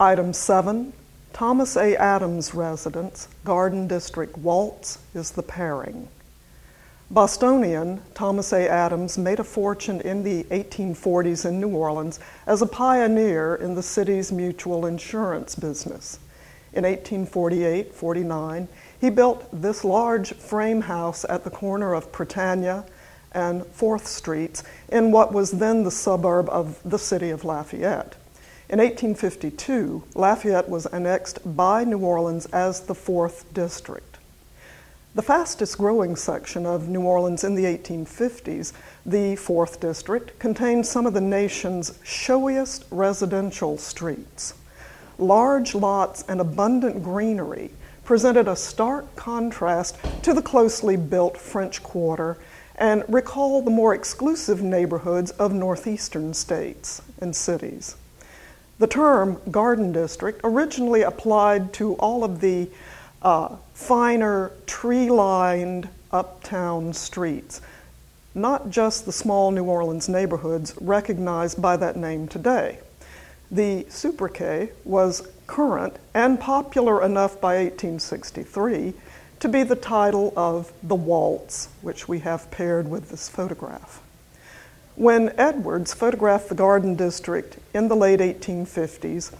Item 7 Thomas A. Adams residence, Garden District Waltz, is the pairing. Bostonian Thomas A. Adams made a fortune in the 1840s in New Orleans as a pioneer in the city's mutual insurance business. In 1848 49, he built this large frame house at the corner of Prytania and 4th Streets in what was then the suburb of the city of Lafayette. In 1852, Lafayette was annexed by New Orleans as the 4th District. The fastest growing section of New Orleans in the 1850s, the 4th District, contained some of the nation's showiest residential streets. Large lots and abundant greenery presented a stark contrast to the closely built French Quarter and recall the more exclusive neighborhoods of northeastern states and cities. The term garden district originally applied to all of the uh, finer, tree lined uptown streets, not just the small New Orleans neighborhoods recognized by that name today. The sobriquet was current and popular enough by 1863 to be the title of The Waltz, which we have paired with this photograph. When Edwards photographed the Garden District in the late 1850s,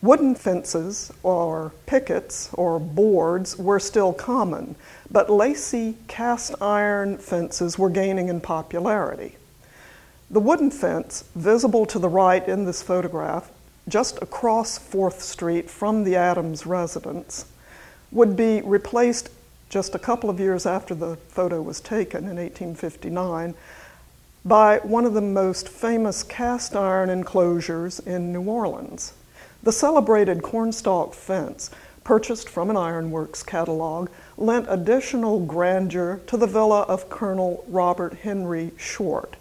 Wooden fences or pickets or boards were still common, but lacy cast iron fences were gaining in popularity. The wooden fence, visible to the right in this photograph, just across 4th Street from the Adams residence, would be replaced just a couple of years after the photo was taken in 1859 by one of the most famous cast iron enclosures in New Orleans. The celebrated cornstalk fence, purchased from an ironworks catalog, lent additional grandeur to the villa of Colonel Robert Henry Short.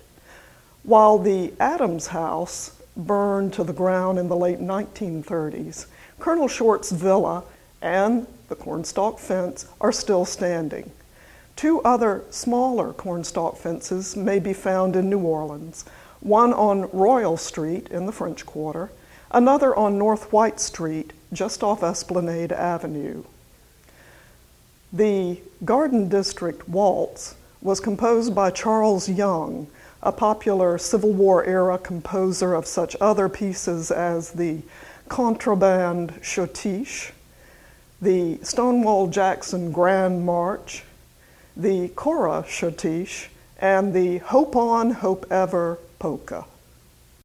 While the Adams House burned to the ground in the late 1930s, Colonel Short's villa and the cornstalk fence are still standing. Two other smaller cornstalk fences may be found in New Orleans, one on Royal Street in the French Quarter, another on North White Street, just off Esplanade Avenue. The Garden District Waltz was composed by Charles Young, a popular Civil War era composer of such other pieces as the Contraband Schottische, the Stonewall Jackson Grand March, the Cora Schottische, and the Hope On, Hope Ever polka.